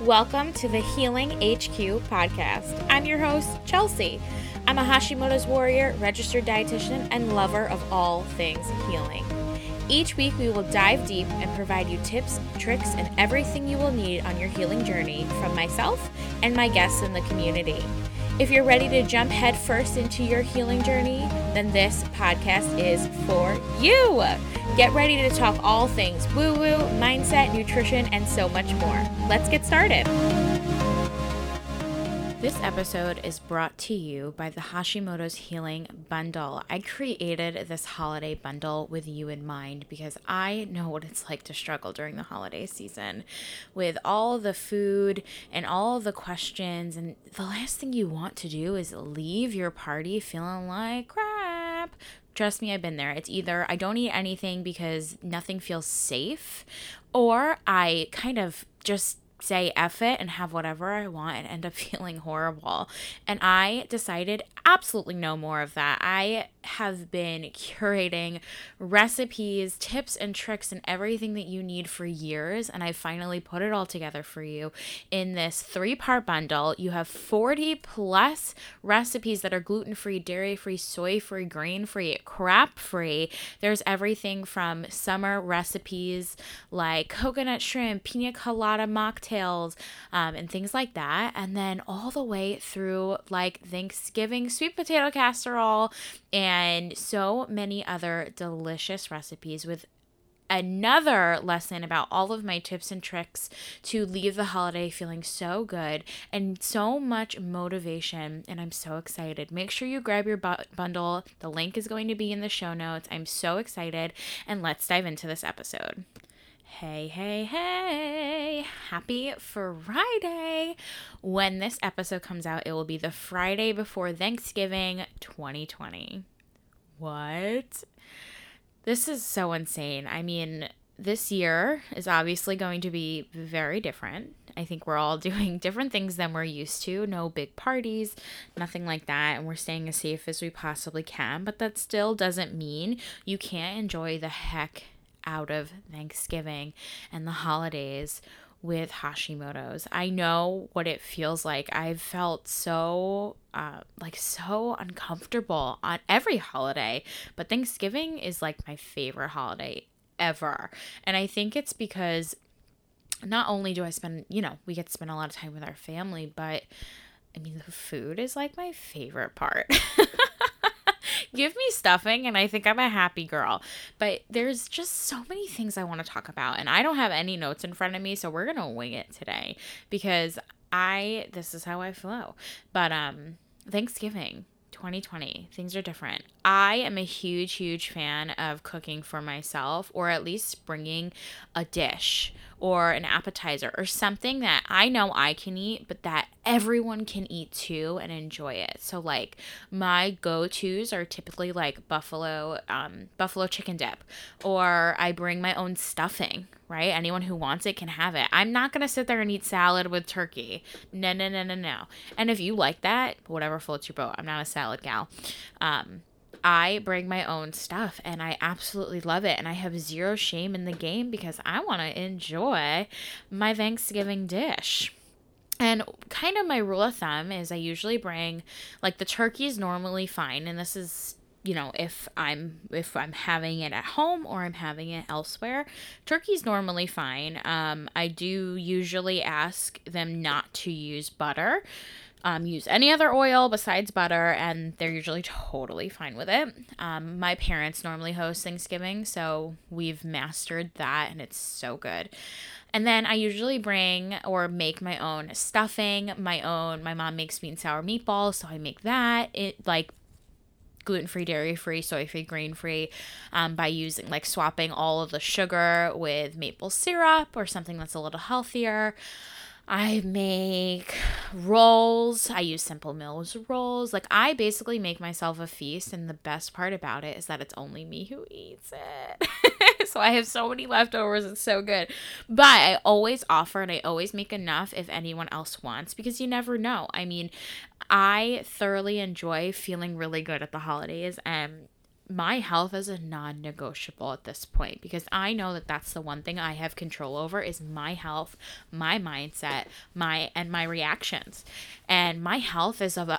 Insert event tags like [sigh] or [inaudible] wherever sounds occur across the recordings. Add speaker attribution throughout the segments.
Speaker 1: Welcome to the Healing HQ podcast. I'm your host, Chelsea. I'm a Hashimoto's warrior, registered dietitian, and lover of all things healing. Each week, we will dive deep and provide you tips, tricks, and everything you will need on your healing journey from myself and my guests in the community. If you're ready to jump headfirst into your healing journey, then this podcast is for you. Get ready to talk all things woo woo, mindset, nutrition, and so much more. Let's get started. This episode is brought to you by the Hashimoto's Healing Bundle. I created this holiday bundle with you in mind because I know what it's like to struggle during the holiday season with all the food and all the questions. And the last thing you want to do is leave your party feeling like crap. Trust me, I've been there. It's either I don't eat anything because nothing feels safe, or I kind of just say F it and have whatever I want and end up [laughs] feeling horrible. And I decided absolutely no more of that. I have been curating recipes, tips, and tricks, and everything that you need for years. And I finally put it all together for you in this three part bundle. You have 40 plus recipes that are gluten free, dairy free, soy free, grain free, crap free. There's everything from summer recipes like coconut shrimp, pina colada mocktails, um, and things like that. And then all the way through like Thanksgiving sweet potato casserole and so many other delicious recipes with another lesson about all of my tips and tricks to leave the holiday feeling so good and so much motivation. And I'm so excited. Make sure you grab your bu- bundle. The link is going to be in the show notes. I'm so excited. And let's dive into this episode. Hey, hey, hey. Happy Friday. When this episode comes out, it will be the Friday before Thanksgiving 2020. What? This is so insane. I mean, this year is obviously going to be very different. I think we're all [laughs] doing different things than we're used to. No big parties, nothing like that. And we're staying as safe as we possibly can. But that still doesn't mean you can't enjoy the heck out of Thanksgiving and the holidays with Hashimoto's. I know what it feels like. I've felt so uh, like so uncomfortable on every holiday, but Thanksgiving is like my favorite holiday ever. And I think it's because not only do I spend, you know, we get to spend a lot of time with our family, but I mean, the food is like my favorite part. [laughs] give me stuffing and I think I'm a happy girl. But there's just so many things I want to talk about and I don't have any notes in front of me, so we're to wing it today because I this is how I flow. But um Thanksgiving 2020 things are different i am a huge huge fan of cooking for myself or at least bringing a dish or an appetizer or something that i know i can eat but that everyone can eat too and enjoy it so like my go-to's are typically like buffalo um, buffalo chicken dip or i bring my own stuffing right? Anyone who wants it can have it. I'm not to sit there and eat salad with turkey. No, no, no, no, no. And if you like that, whatever floats your boat. I'm not a salad gal. Um, I bring my own stuff and I absolutely love it. And I have zero shame in the game because I want to enjoy my Thanksgiving dish. And kind of my rule of thumb is I usually bring like the turkey is normally fine and this is you know if i'm if i'm having it at home or i'm having it elsewhere turkey's normally fine um, i do usually ask them not to use butter um, use any other oil besides butter and they're usually totally fine with it um, my parents normally host thanksgiving so we've mastered that and it's so good and then I usually bring or make my own stuffing, my own. My mom makes and sour meatballs, so I make that. It like gluten free, dairy free, soy free, grain free um, by using like swapping all of the sugar with maple syrup or something that's a little healthier. I make rolls. I use Simple Mills rolls. Like, I basically make myself a feast, and the best part about it is that it's only me who eats it. [laughs] so I have so many leftovers. It's so good. But I always offer and I always make enough if anyone else wants because you never know. I mean, I thoroughly enjoy feeling really good at the holidays and my health is a non-negotiable at this point because I know that that's the one thing I have control over is my health, my mindset, my and my reactions. And my health is of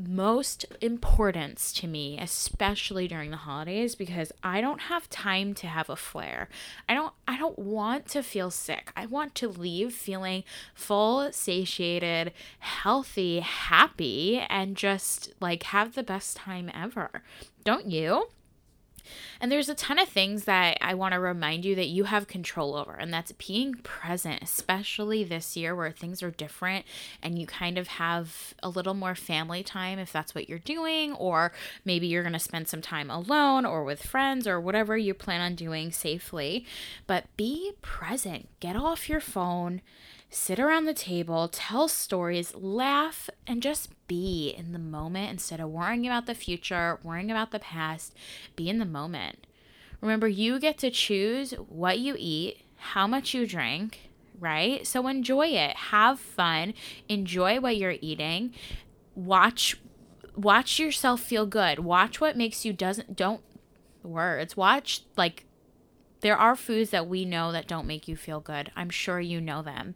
Speaker 1: most importance to me, especially during the holidays because I don't have time to have a flare. I don't I don't want to feel sick. I want to leave feeling full, satiated, healthy, happy and just like have the best time ever don't you? And there's a ton of things that I want to remind you that you have control over, and that's being present, especially this year where things are different and you kind of have a little more family time if that's what you're doing, or maybe you're going to spend some time alone or with friends or whatever you plan on doing safely. But be present, get off your phone sit around the table, tell stories, laugh, and just be in the moment instead of worrying about the future, worrying about the past. Be in the moment. Remember, you get to choose what you eat, how much you drink, right? So enjoy it. Have fun. Enjoy what you're eating. Watch watch yourself feel good. Watch what makes you doesn't don't words. Watch like there are foods that we know that don't make you feel good. I'm sure you know them.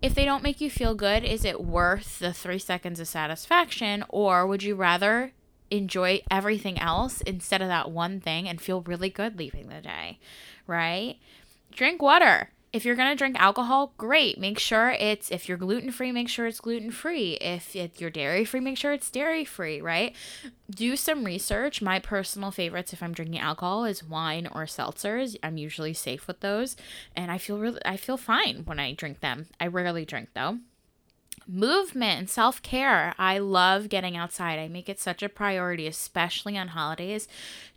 Speaker 1: If they don't make you feel good, is it worth the three seconds of satisfaction, or would you rather enjoy everything else instead of that one thing and feel really good leaving the day? Right? Drink water if you're going to drink alcohol, great. Make sure it's, if you're gluten free, make sure it's gluten free. If it, you're dairy free, make sure it's dairy free, right? Do some research. My personal favorites, if I'm drinking alcohol, is wine or seltzers. I'm usually safe with those. And I feel really, I feel fine when I drink them. I rarely drink though. Movement and self care. I love getting outside. I make it such a priority, especially on holidays,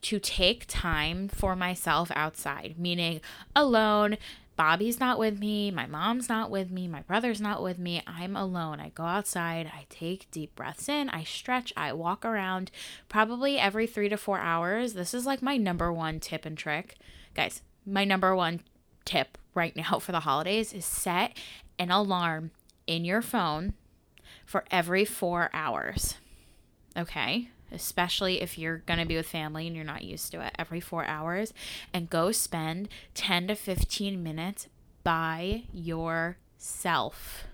Speaker 1: to take time for myself outside, meaning alone, Bobby's not with me, my mom's not with me, my brother's not with me. I'm alone. I go outside, I take deep breaths in, I stretch, I walk around probably every three to four hours. This is like my number one tip and trick. Guys, my number one tip right now [laughs] for the holidays is set an alarm in your phone for every four hours. Okay especially if you're going to be with family and you're not used to it, every four hours, and go spend 10 to 15 minutes by yourself.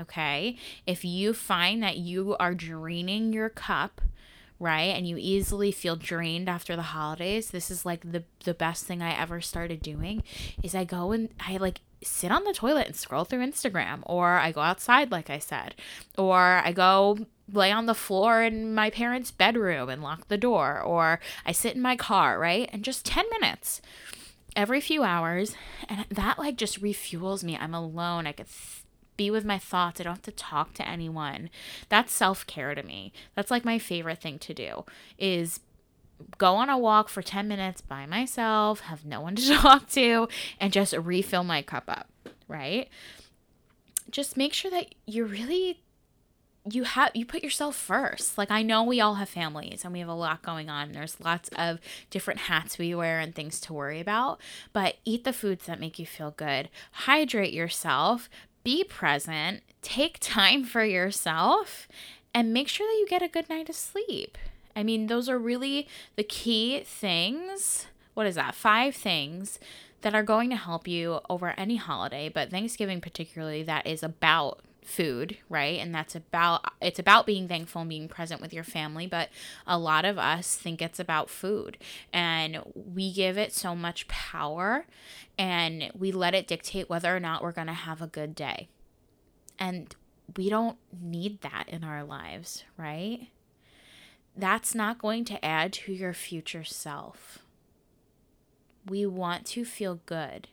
Speaker 1: Okay. If you find that you are draining your cup, right, and you easily feel drained after the holidays, this is like the, the best thing I ever started doing is I go and I like sit on the toilet and scroll through Instagram, or I go outside, like I said, or I go lay on the floor in my parents' bedroom and lock the door, or I sit in my car, right? And just 10 minutes every few hours. And that like just refuels me. I'm alone. I could th- be with my thoughts. I don't have to talk to anyone. That's self care to me. That's like my favorite thing to do is go on a walk for 10 minutes by myself, have no one [laughs] to talk to, and just refill my cup up, right? Just make sure that you're really you have you put yourself first. Like I know we all have families and we have a lot going on. There's lots of different hats we wear and things to worry about, but eat the foods that make you feel good. Hydrate yourself, be present, take time for yourself and make sure that you get a good night of sleep. I mean, those are really the key things. What is that? Five things that are going to help you over any holiday, but Thanksgiving particularly that is about food, right? And that's about it's about being thankful and being present with your family, but a lot of us think it's about food and we give it so much power and we let it dictate whether or not we're going to have a good day. And we don't need that in our lives, right? That's not going to add to your future self. We want to feel good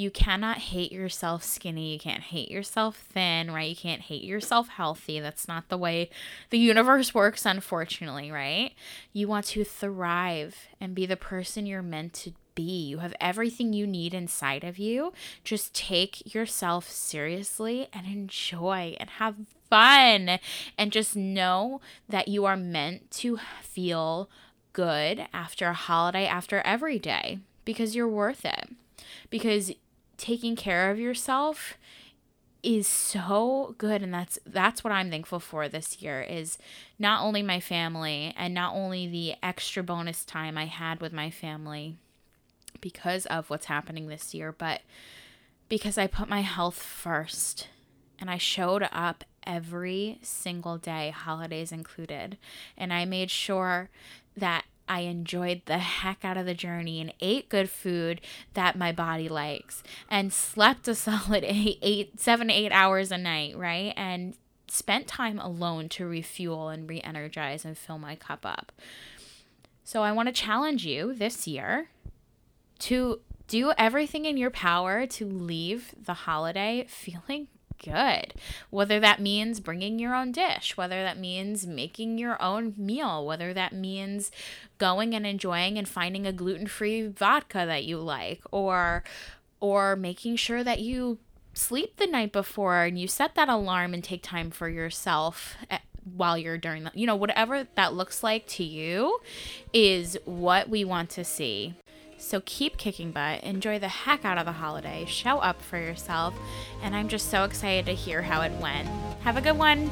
Speaker 1: you cannot hate yourself skinny. You can't hate yourself thin, right? You can't hate yourself healthy. That's not the way the universe [laughs] works, unfortunately, right? You want to thrive and be the person you're meant to be. You have everything you need inside of you. Just take yourself seriously and enjoy and have fun. And just know that you are meant to feel good after a holiday, after every day, because you're worth it. Because taking care of yourself is so good and that's that's what I'm thankful for this year is not only my family and not only the extra bonus time I had with my family because of what's happening this year, but because I put my health first and I showed up every single day, holidays included, and I made sure that I enjoyed the heck out of the journey and ate good food that my body likes and slept a [laughs] solid eight, seven, eight hours a night, right? And spent time alone to refuel and re energize and fill my cup up. So I want to challenge you this year to do everything in your power to leave the holiday [laughs] feeling good. Whether that means bringing your own dish, whether that means making your own meal, whether that means going and enjoying and finding a gluten-free vodka that you like or or making sure that you sleep the night before and you set that alarm and take time for yourself eh, while you're during the, you know whatever that looks like to you is what we want to see so keep kicking butt, enjoy the heck out of the holiday, show up for yourself, and I'm just so excited to hear how it went. Have a good one.